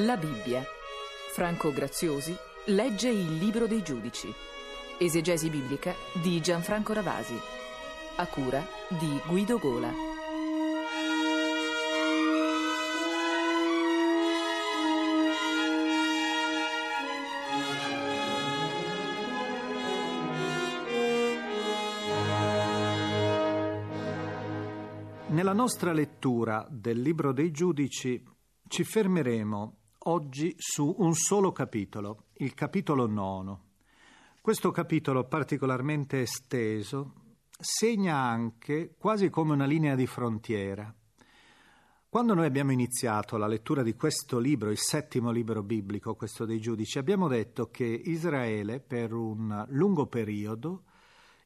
La Bibbia. Franco Graziosi legge il Libro dei Giudici. Esegesi biblica di Gianfranco Ravasi. A cura di Guido Gola. Nella nostra lettura del Libro dei Giudici ci fermeremo oggi su un solo capitolo, il capitolo nono. Questo capitolo particolarmente esteso segna anche quasi come una linea di frontiera. Quando noi abbiamo iniziato la lettura di questo libro, il settimo libro biblico, questo dei giudici, abbiamo detto che Israele per un lungo periodo,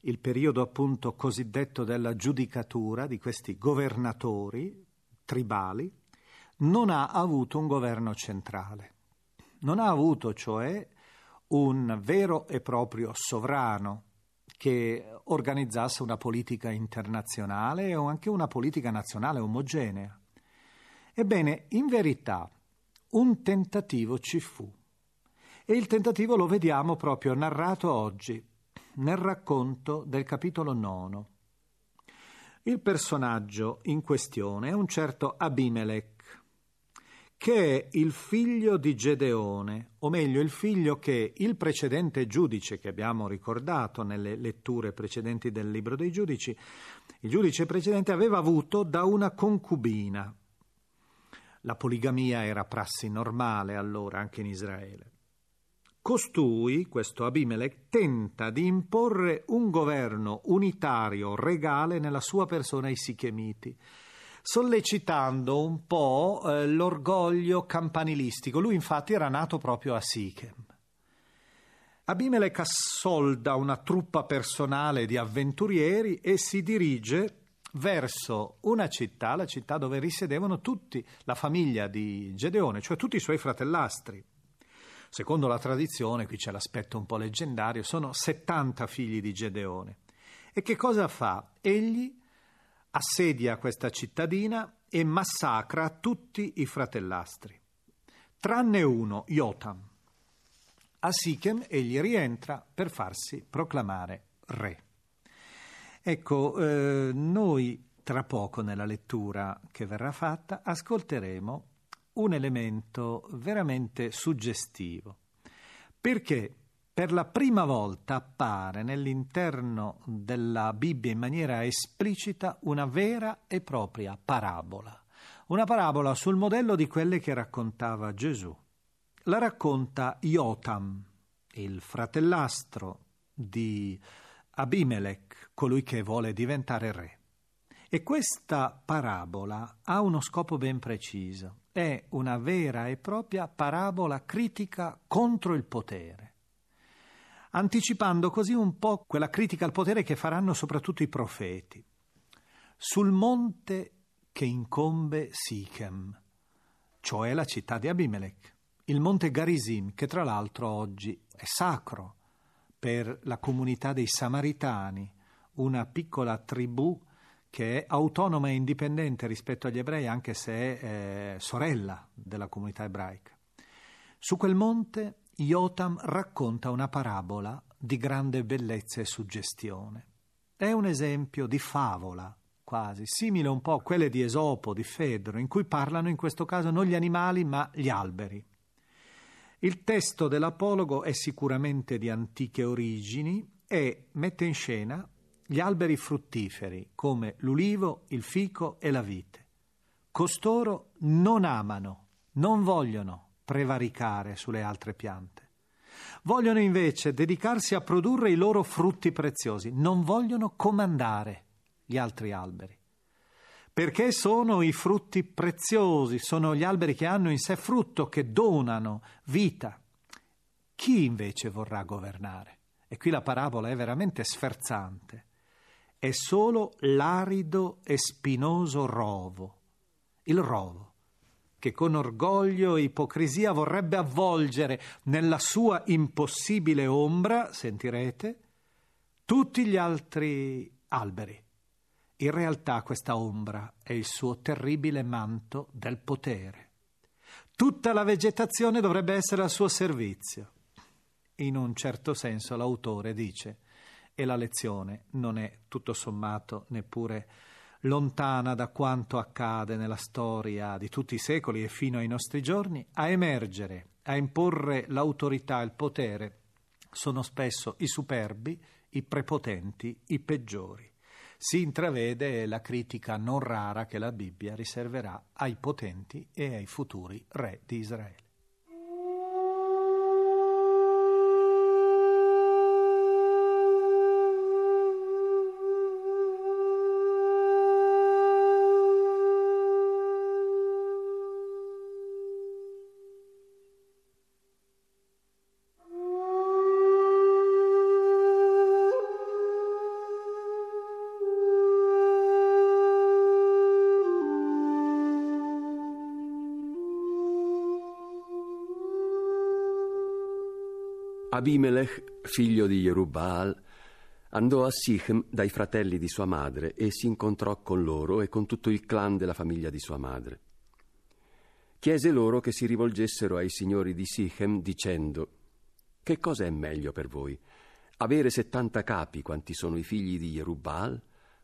il periodo appunto cosiddetto della giudicatura di questi governatori tribali, non ha avuto un governo centrale. Non ha avuto, cioè, un vero e proprio sovrano che organizzasse una politica internazionale o anche una politica nazionale omogenea. Ebbene, in verità, un tentativo ci fu. E il tentativo lo vediamo proprio narrato oggi, nel racconto del capitolo nono. Il personaggio in questione è un certo Abimelech, che è il figlio di Gedeone, o meglio il figlio che il precedente giudice che abbiamo ricordato nelle letture precedenti del libro dei giudici, il giudice precedente aveva avuto da una concubina. La poligamia era prassi normale allora anche in Israele. Costui, questo Abimelech, tenta di imporre un governo unitario regale nella sua persona ai Sichemiti sollecitando un po' eh, l'orgoglio campanilistico. Lui infatti era nato proprio a Sichem. Abimelech assolda una truppa personale di avventurieri e si dirige verso una città, la città dove risiedevano tutti, la famiglia di Gedeone, cioè tutti i suoi fratellastri. Secondo la tradizione, qui c'è l'aspetto un po' leggendario, sono 70 figli di Gedeone. E che cosa fa? Egli assedia questa cittadina e massacra tutti i fratellastri, tranne uno, Jotam. A Sichem egli rientra per farsi proclamare re. Ecco, eh, noi tra poco nella lettura che verrà fatta ascolteremo un elemento veramente suggestivo. Perché per la prima volta appare nell'interno della Bibbia in maniera esplicita una vera e propria parabola, una parabola sul modello di quelle che raccontava Gesù. La racconta Jotam, il fratellastro di Abimelech, colui che vuole diventare re. E questa parabola ha uno scopo ben preciso, è una vera e propria parabola critica contro il potere anticipando così un po' quella critica al potere che faranno soprattutto i profeti. Sul monte che incombe Sichem, cioè la città di Abimelech, il monte Garizim, che tra l'altro oggi è sacro per la comunità dei Samaritani, una piccola tribù che è autonoma e indipendente rispetto agli ebrei, anche se è eh, sorella della comunità ebraica. Su quel monte Jotam racconta una parabola di grande bellezza e suggestione. È un esempio di favola, quasi, simile un po' a quelle di Esopo, di Fedro, in cui parlano in questo caso non gli animali ma gli alberi. Il testo dell'apologo è sicuramente di antiche origini e mette in scena gli alberi fruttiferi come l'ulivo, il fico e la vite. Costoro non amano, non vogliono, prevaricare sulle altre piante. Vogliono invece dedicarsi a produrre i loro frutti preziosi, non vogliono comandare gli altri alberi. Perché sono i frutti preziosi, sono gli alberi che hanno in sé frutto, che donano vita. Chi invece vorrà governare? E qui la parabola è veramente sferzante. È solo l'arido e spinoso rovo, il rovo che con orgoglio e ipocrisia vorrebbe avvolgere nella sua impossibile ombra, sentirete, tutti gli altri alberi. In realtà questa ombra è il suo terribile manto del potere. Tutta la vegetazione dovrebbe essere al suo servizio. In un certo senso l'autore dice, e la lezione non è tutto sommato neppure lontana da quanto accade nella storia di tutti i secoli e fino ai nostri giorni, a emergere, a imporre l'autorità il potere sono spesso i superbi, i prepotenti, i peggiori. Si intravede la critica non rara che la Bibbia riserverà ai potenti e ai futuri re di Israele. Abimelech, figlio di Jerubbaal, andò a Sichem dai fratelli di sua madre e si incontrò con loro e con tutto il clan della famiglia di sua madre. Chiese loro che si rivolgessero ai signori di Sichem dicendo Che cosa è meglio per voi? Avere settanta capi quanti sono i figli di Jerubbaal?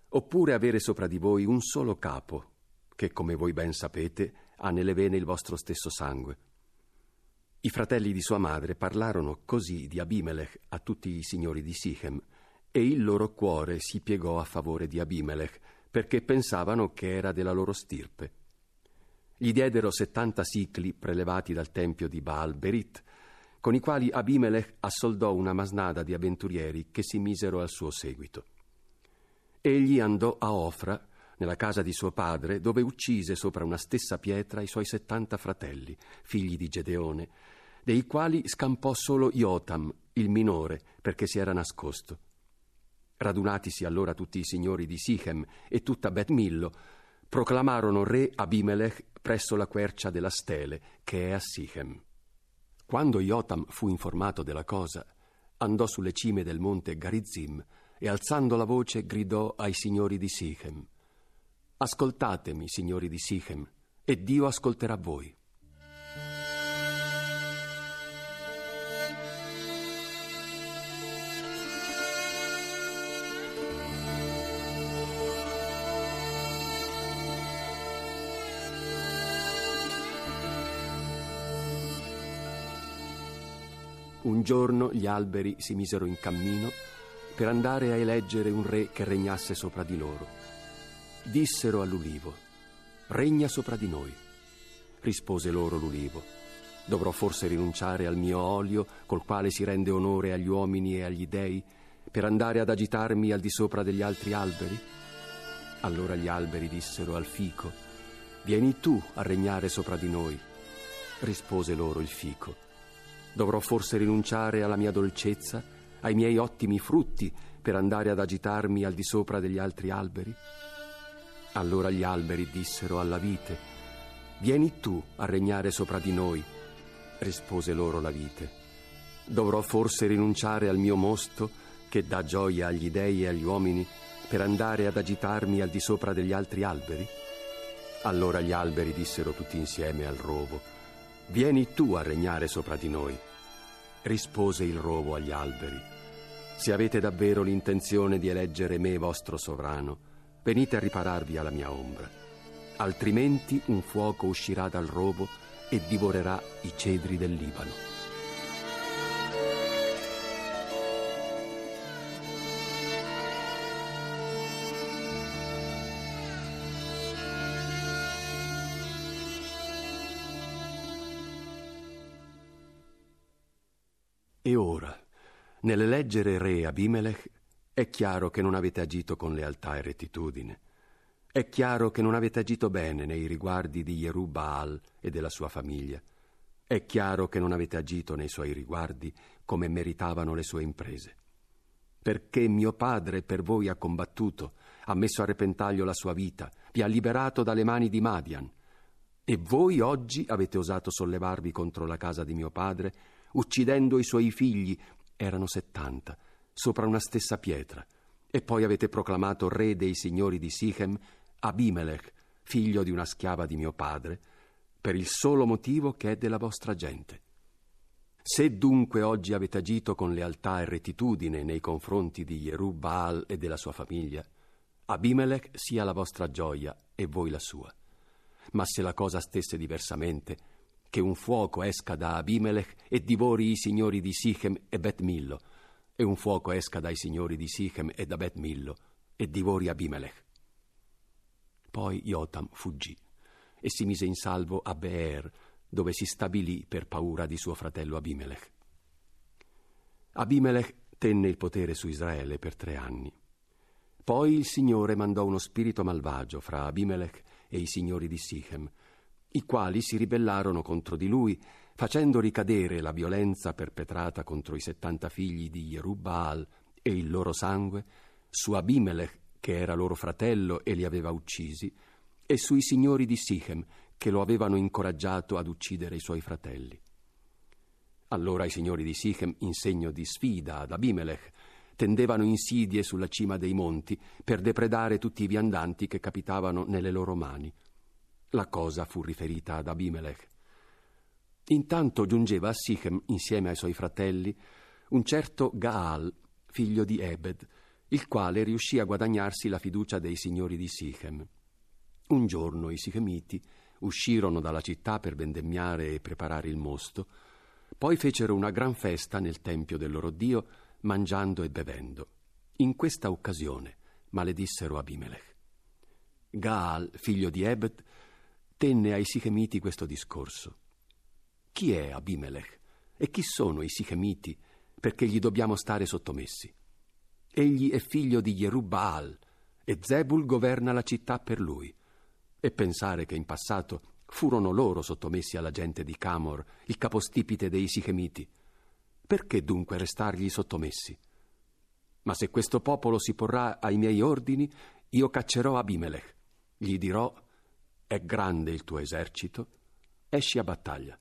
Oppure avere sopra di voi un solo capo, che come voi ben sapete ha nelle vene il vostro stesso sangue? I fratelli di sua madre parlarono così di Abimelech a tutti i signori di Sichem, e il loro cuore si piegò a favore di Abimelech, perché pensavano che era della loro stirpe. Gli diedero settanta sicli prelevati dal tempio di Baal Berit, con i quali Abimelech assoldò una masnada di avventurieri che si misero al suo seguito. Egli andò a Ofra, nella casa di suo padre, dove uccise sopra una stessa pietra i suoi settanta fratelli, figli di Gedeone, dei quali scampò solo Iotam, il minore, perché si era nascosto. Radunatisi allora tutti i signori di Sichem e tutta Bet Millo, proclamarono re Abimelech presso la quercia della Stele, che è a Sichem. Quando Iotam fu informato della cosa, andò sulle cime del monte Garizim e alzando la voce gridò ai signori di Sichem: Ascoltatemi, signori di Sichem, e Dio ascolterà voi. Un giorno gli alberi si misero in cammino per andare a eleggere un re che regnasse sopra di loro. Dissero all'ulivo, regna sopra di noi. Rispose loro l'ulivo, dovrò forse rinunciare al mio olio col quale si rende onore agli uomini e agli dei per andare ad agitarmi al di sopra degli altri alberi? Allora gli alberi dissero al fico, vieni tu a regnare sopra di noi. Rispose loro il fico, Dovrò forse rinunciare alla mia dolcezza, ai miei ottimi frutti, per andare ad agitarmi al di sopra degli altri alberi? Allora gli alberi dissero alla vite, Vieni tu a regnare sopra di noi. Rispose loro la vite, Dovrò forse rinunciare al mio mosto, che dà gioia agli dei e agli uomini, per andare ad agitarmi al di sopra degli altri alberi? Allora gli alberi dissero tutti insieme al rovo, Vieni tu a regnare sopra di noi. Rispose il rovo agli alberi. Se avete davvero l'intenzione di eleggere me vostro sovrano, venite a ripararvi alla mia ombra. Altrimenti un fuoco uscirà dal rovo e divorerà i cedri del Libano. E ora, nell'eleggere re Abimelech, è chiaro che non avete agito con lealtà e rettitudine. È chiaro che non avete agito bene nei riguardi di Jerubbaal e della sua famiglia. È chiaro che non avete agito nei suoi riguardi come meritavano le sue imprese. Perché mio padre per voi ha combattuto, ha messo a repentaglio la sua vita, vi ha liberato dalle mani di Madian. E voi oggi avete osato sollevarvi contro la casa di mio padre, uccidendo i suoi figli, erano settanta, sopra una stessa pietra, e poi avete proclamato re dei signori di Sichem Abimelech, figlio di una schiava di mio padre, per il solo motivo che è della vostra gente. Se dunque oggi avete agito con lealtà e rettitudine nei confronti di Jerub-Baal e della sua famiglia, Abimelech sia la vostra gioia e voi la sua. Ma se la cosa stesse diversamente, che un fuoco esca da Abimelech e divori i signori di Sichem e Bet Millo, e un fuoco esca dai signori di Sichem e da Bet Millo e divori Abimelech. Poi Jotam fuggì e si mise in salvo a Beer, dove si stabilì per paura di suo fratello Abimelech. Abimelech tenne il potere su Israele per tre anni. Poi il Signore mandò uno spirito malvagio fra Abimelech e i signori di Sichem, i quali si ribellarono contro di lui, facendo ricadere la violenza perpetrata contro i settanta figli di Jerubbaal e il loro sangue su Abimelech, che era loro fratello e li aveva uccisi, e sui signori di Sichem, che lo avevano incoraggiato ad uccidere i suoi fratelli. Allora i signori di Sichem, in segno di sfida ad Abimelech, tendevano insidie sulla cima dei monti per depredare tutti i viandanti che capitavano nelle loro mani. La cosa fu riferita ad Abimelech. Intanto giungeva a Sichem, insieme ai suoi fratelli, un certo Gaal, figlio di Ebed, il quale riuscì a guadagnarsi la fiducia dei signori di Sichem. Un giorno i Sichemiti uscirono dalla città per vendemmiare e preparare il mosto, poi fecero una gran festa nel tempio del loro Dio, mangiando e bevendo. In questa occasione maledissero Abimelech. Gaal, figlio di Ebed, tenne ai Sichemiti questo discorso. Chi è Abimelech e chi sono i Sichemiti perché gli dobbiamo stare sottomessi? Egli è figlio di Jerubbaal e Zebul governa la città per lui. E pensare che in passato furono loro sottomessi alla gente di Camor, il capostipite dei Sichemiti. Perché dunque restargli sottomessi? Ma se questo popolo si porrà ai miei ordini, io caccerò Abimelech. Gli dirò è grande il tuo esercito, esci a battaglia.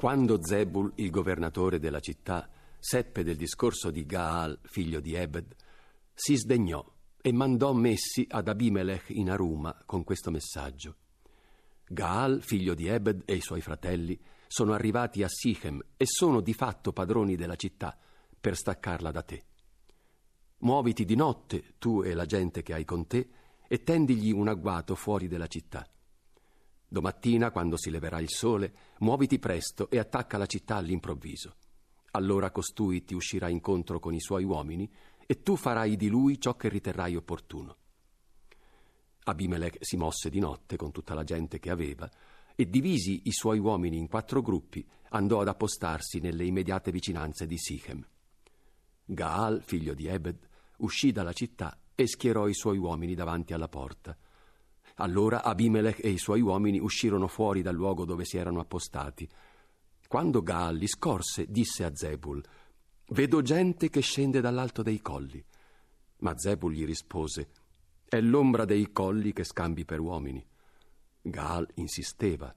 Quando Zebul, il governatore della città, seppe del discorso di Gaal, figlio di Ebed, si sdegnò e mandò messi ad Abimelech in Aruma con questo messaggio. Gaal, figlio di Ebed, e i suoi fratelli sono arrivati a Sichem e sono di fatto padroni della città per staccarla da te. Muoviti di notte, tu e la gente che hai con te, e tendigli un agguato fuori della città. Domattina, quando si leverà il sole, muoviti presto e attacca la città all'improvviso. Allora costui ti uscirà incontro con i suoi uomini e tu farai di lui ciò che riterrai opportuno. Abimelech si mosse di notte con tutta la gente che aveva e divisi i suoi uomini in quattro gruppi, andò ad appostarsi nelle immediate vicinanze di Sichem. Gaal, figlio di Ebed, uscì dalla città e schierò i suoi uomini davanti alla porta. Allora Abimelech e i suoi uomini uscirono fuori dal luogo dove si erano appostati. Quando Gaal li scorse, disse a Zebul: Vedo gente che scende dall'alto dei colli. Ma Zebul gli rispose: È l'ombra dei colli che scambi per uomini. Gaal insisteva: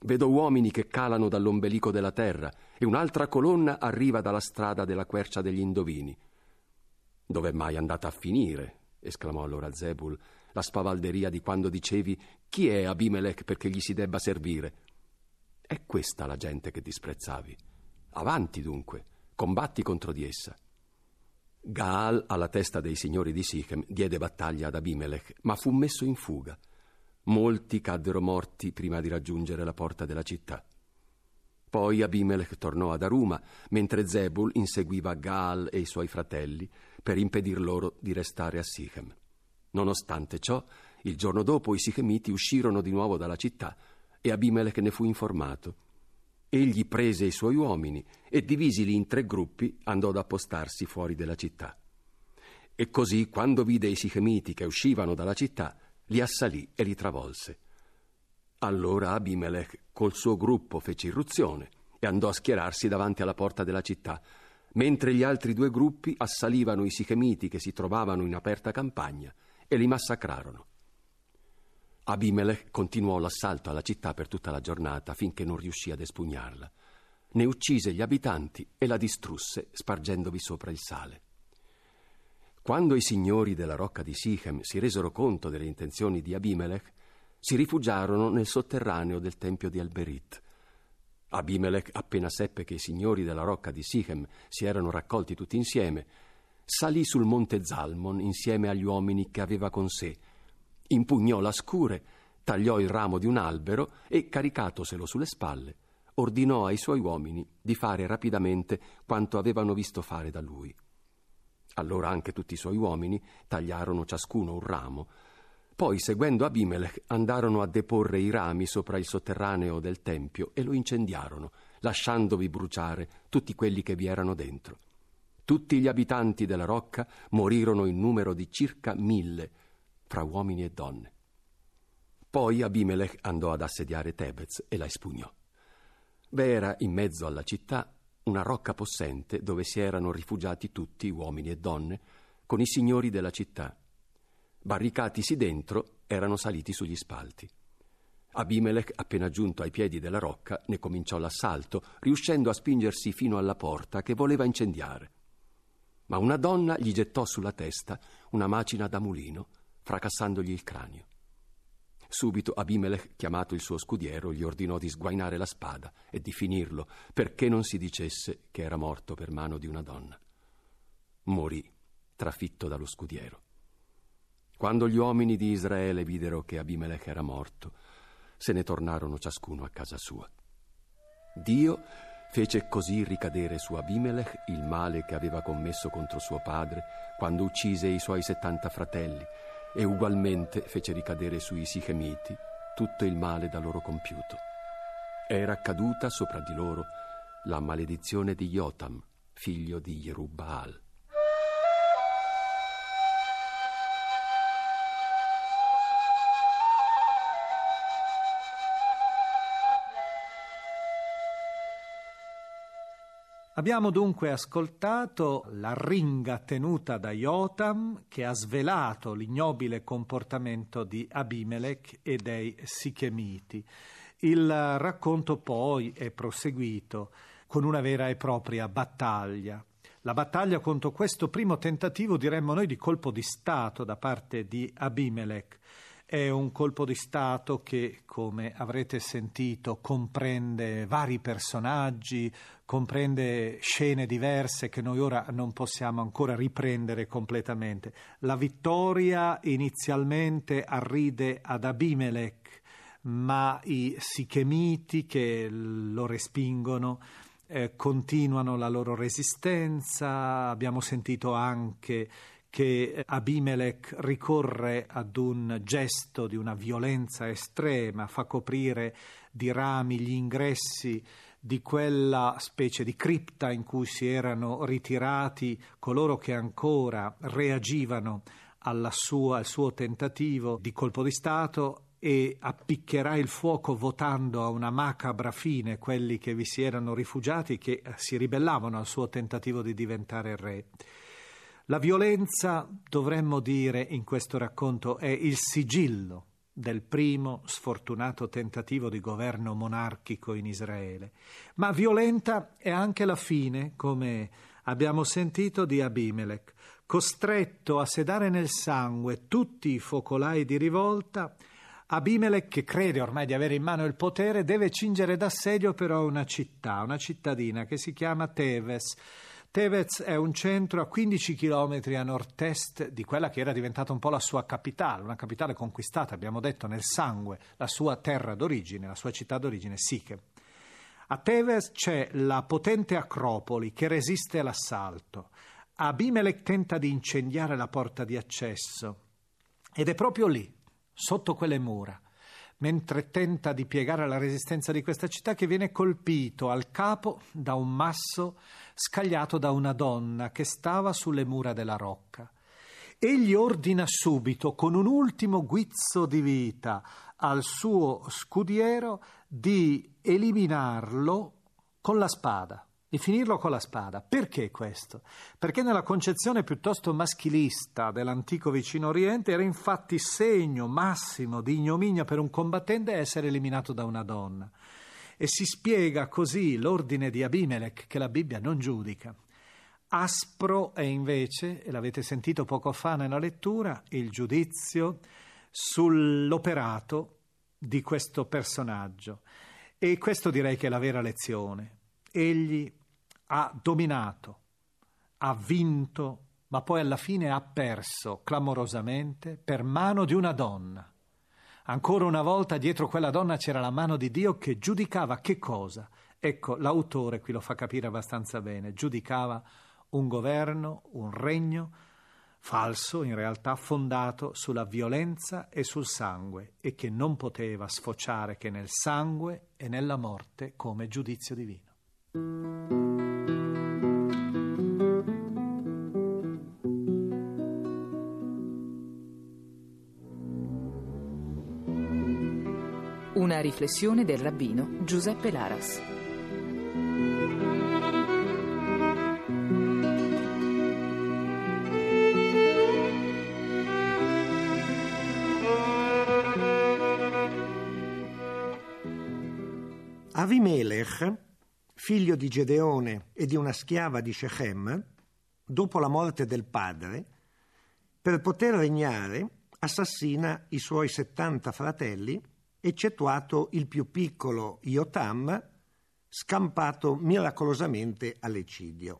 Vedo uomini che calano dall'ombelico della terra e un'altra colonna arriva dalla strada della quercia degli indovini. Dov'è mai andata a finire? esclamò allora Zebul la spavalderia di quando dicevi chi è Abimelech perché gli si debba servire. È questa la gente che disprezzavi. Avanti dunque, combatti contro di essa. Gaal, alla testa dei signori di Sichem, diede battaglia ad Abimelech, ma fu messo in fuga. Molti caddero morti prima di raggiungere la porta della città. Poi Abimelech tornò ad Aruma, mentre Zebul inseguiva Gaal e i suoi fratelli per impedir loro di restare a Sichem. Nonostante ciò, il giorno dopo i Sichemiti uscirono di nuovo dalla città e Abimelech ne fu informato. Egli prese i suoi uomini e divisili in tre gruppi andò ad appostarsi fuori della città. E così, quando vide i Sichemiti che uscivano dalla città, li assalì e li travolse. Allora Abimelech col suo gruppo fece irruzione e andò a schierarsi davanti alla porta della città, mentre gli altri due gruppi assalivano i Sichemiti che si trovavano in aperta campagna e li massacrarono. Abimelech continuò l'assalto alla città per tutta la giornata finché non riuscì ad espugnarla. Ne uccise gli abitanti e la distrusse spargendovi sopra il sale. Quando i signori della rocca di Sichem si resero conto delle intenzioni di Abimelech, si rifugiarono nel sotterraneo del tempio di Alberit. Abimelech, appena seppe che i signori della rocca di Sichem si erano raccolti tutti insieme, salì sul monte Zalmon insieme agli uomini che aveva con sé, impugnò la scure, tagliò il ramo di un albero e, caricatoselo sulle spalle, ordinò ai suoi uomini di fare rapidamente quanto avevano visto fare da lui. Allora anche tutti i suoi uomini tagliarono ciascuno un ramo, poi, seguendo Abimelech, andarono a deporre i rami sopra il sotterraneo del tempio e lo incendiarono, lasciandovi bruciare tutti quelli che vi erano dentro. Tutti gli abitanti della rocca morirono in numero di circa mille, fra uomini e donne. Poi Abimelech andò ad assediare Tebez e la espugnò. V'era in mezzo alla città una rocca possente dove si erano rifugiati tutti, uomini e donne, con i signori della città. Barricatisi dentro, erano saliti sugli spalti. Abimelech, appena giunto ai piedi della rocca, ne cominciò l'assalto, riuscendo a spingersi fino alla porta che voleva incendiare ma una donna gli gettò sulla testa una macina da mulino, fracassandogli il cranio. Subito Abimelech, chiamato il suo scudiero, gli ordinò di sguainare la spada e di finirlo, perché non si dicesse che era morto per mano di una donna. Morì, trafitto dallo scudiero. Quando gli uomini di Israele videro che Abimelech era morto, se ne tornarono ciascuno a casa sua. Dio Fece così ricadere su Abimelech il male che aveva commesso contro suo padre quando uccise i suoi settanta fratelli e ugualmente fece ricadere sui Sichemiti tutto il male da loro compiuto. Era caduta sopra di loro la maledizione di Jotam, figlio di Jerubbaal. Abbiamo dunque ascoltato la ringa tenuta da Jotam che ha svelato l'ignobile comportamento di Abimelech e dei Sichemiti. Il racconto poi è proseguito con una vera e propria battaglia. La battaglia contro questo primo tentativo, diremmo noi, di colpo di Stato da parte di Abimelech è un colpo di Stato che, come avrete sentito, comprende vari personaggi, comprende scene diverse che noi ora non possiamo ancora riprendere completamente. La vittoria inizialmente arride ad Abimelech, ma i sichemiti che lo respingono eh, continuano la loro resistenza. Abbiamo sentito anche che Abimelech ricorre ad un gesto di una violenza estrema, fa coprire di rami gli ingressi di quella specie di cripta in cui si erano ritirati coloro che ancora reagivano sua, al suo tentativo di colpo di Stato e appiccherà il fuoco votando a una macabra fine quelli che vi si erano rifugiati che si ribellavano al suo tentativo di diventare re. La violenza, dovremmo dire in questo racconto, è il sigillo del primo sfortunato tentativo di governo monarchico in Israele, ma violenta è anche la fine, come abbiamo sentito, di Abimelech, costretto a sedare nel sangue tutti i focolai di rivolta Abimelech, che crede ormai di avere in mano il potere, deve cingere d'assedio però una città, una cittadina che si chiama Teves. Tevez è un centro a 15 km a nord-est di quella che era diventata un po' la sua capitale, una capitale conquistata, abbiamo detto, nel sangue, la sua terra d'origine, la sua città d'origine, Siche. A Tevez c'è la potente Acropoli che resiste all'assalto. Abimelech tenta di incendiare la porta di accesso ed è proprio lì, sotto quelle mura, mentre tenta di piegare la resistenza di questa città che viene colpito al capo da un masso scagliato da una donna che stava sulle mura della rocca. Egli ordina subito, con un ultimo guizzo di vita, al suo scudiero di eliminarlo con la spada di finirlo con la spada. Perché questo? Perché nella concezione piuttosto maschilista dell'antico vicino Oriente era infatti segno massimo di ignominia per un combattente essere eliminato da una donna. E si spiega così l'ordine di Abimelech che la Bibbia non giudica. Aspro è invece, e l'avete sentito poco fa nella lettura, il giudizio sull'operato di questo personaggio. E questo direi che è la vera lezione egli ha dominato, ha vinto, ma poi alla fine ha perso clamorosamente per mano di una donna. Ancora una volta dietro quella donna c'era la mano di Dio che giudicava che cosa? Ecco, l'autore qui lo fa capire abbastanza bene, giudicava un governo, un regno falso, in realtà fondato sulla violenza e sul sangue e che non poteva sfociare che nel sangue e nella morte come giudizio divino. Una riflessione del rabbino Giuseppe Laras. Avimelech figlio di Gedeone e di una schiava di Shechem, dopo la morte del padre, per poter regnare, assassina i suoi settanta fratelli, eccettuato il più piccolo Iotam, scampato miracolosamente all'eccidio.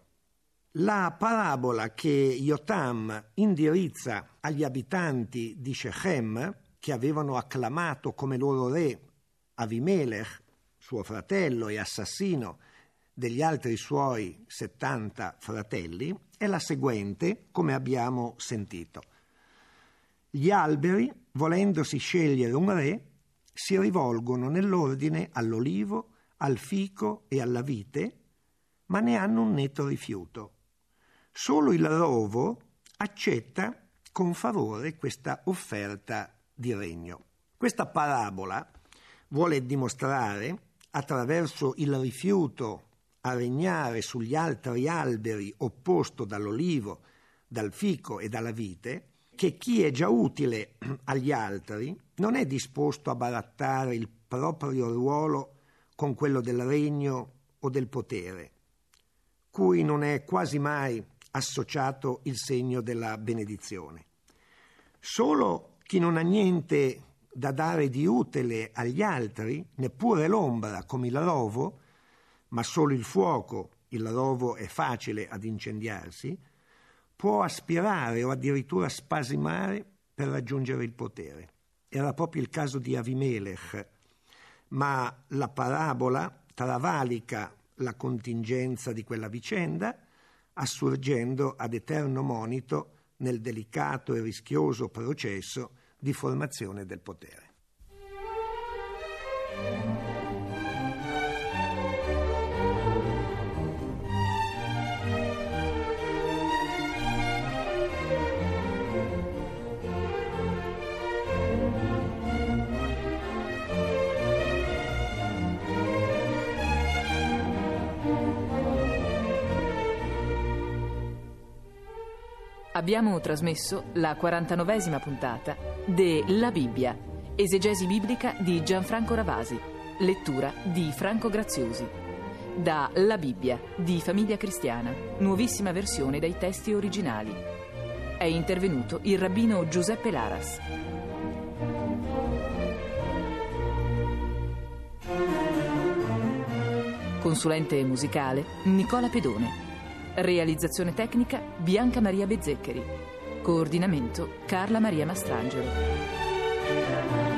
La parabola che Iotam indirizza agli abitanti di Shechem, che avevano acclamato come loro re Avimelech, suo fratello e assassino, degli altri suoi 70 fratelli è la seguente, come abbiamo sentito. Gli alberi, volendosi scegliere un re, si rivolgono nell'ordine all'olivo, al fico e alla vite, ma ne hanno un netto rifiuto. Solo il rovo accetta con favore questa offerta di regno. Questa parabola vuole dimostrare, attraverso il rifiuto a regnare sugli altri alberi opposto dall'olivo, dal fico e dalla vite, che chi è già utile agli altri non è disposto a barattare il proprio ruolo con quello del regno o del potere, cui non è quasi mai associato il segno della benedizione. Solo chi non ha niente da dare di utile agli altri, neppure l'ombra come il rovo, ma solo il fuoco, il rovo è facile ad incendiarsi, può aspirare o addirittura spasimare per raggiungere il potere. Era proprio il caso di Avimelech, ma la parabola travalica la contingenza di quella vicenda, assurgendo ad eterno monito nel delicato e rischioso processo di formazione del potere. Abbiamo trasmesso la 49esima puntata de La Bibbia, esegesi biblica di Gianfranco Ravasi, lettura di Franco Graziosi. Da La Bibbia di Famiglia Cristiana, nuovissima versione dai testi originali. È intervenuto il rabbino Giuseppe Laras. Consulente musicale Nicola Pedone. Realizzazione tecnica Bianca Maria Bezzeccheri. Coordinamento Carla Maria Mastrangelo.